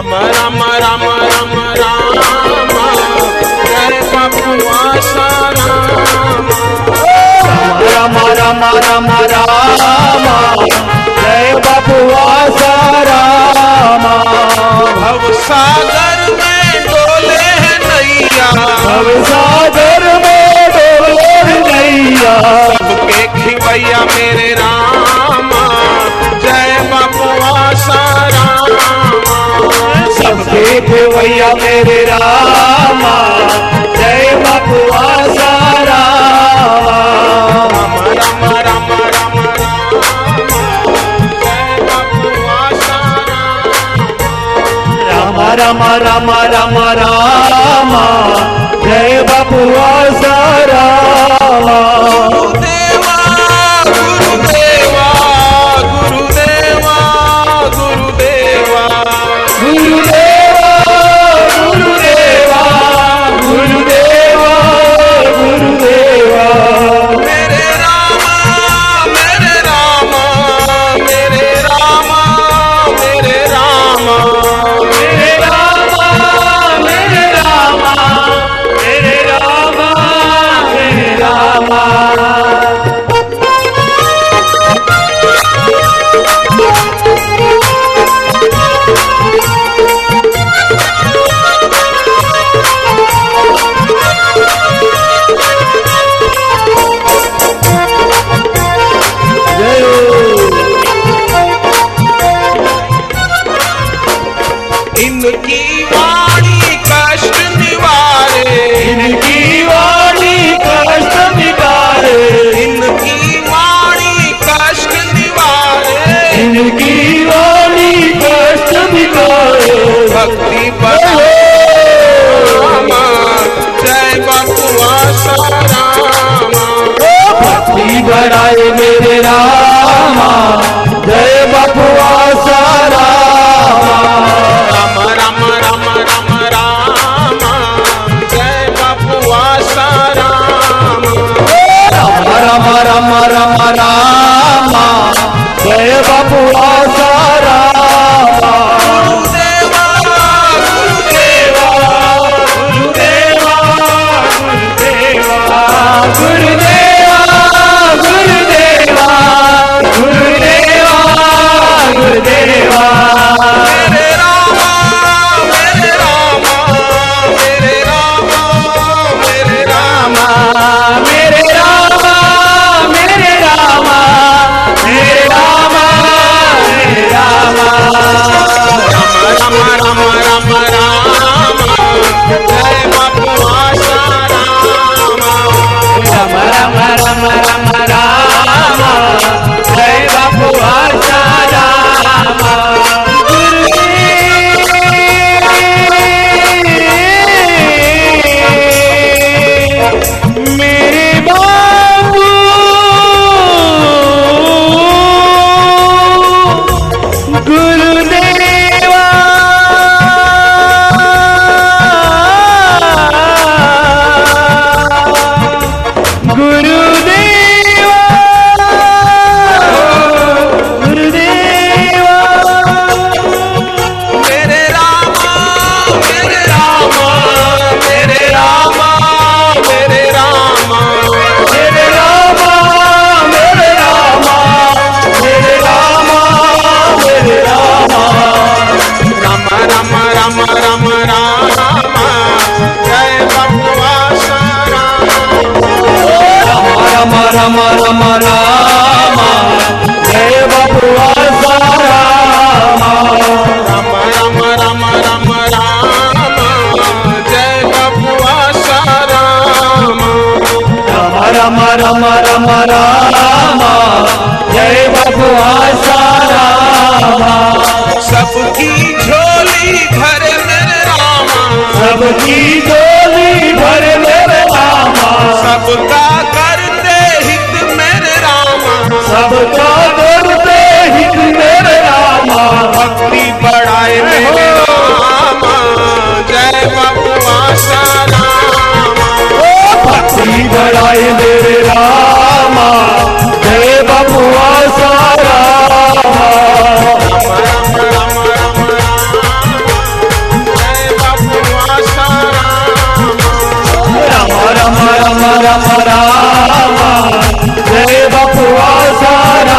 राम राम राम राम राम। जय बबुआ साराम राम राम राम राम। जय बबुआ साराम भव सागर में डोले नैया। भव सागर सबके भैया मेरे राम। जय बाबुआ सारा। राम राम राम राम राम। राम राम राम राम जय बबुआ इनकी वाणी कष्ट निवारे इनकी वाणी राम राम राम राम राम जय बबुआ साराम राम राम राम राम जय साराम राम राम राम राम राम जय साराम राम राम राम राम राम जय बपुआ साराम सबकी झोली भरे में रामा। सबकी राम राम जय बपुआ सारा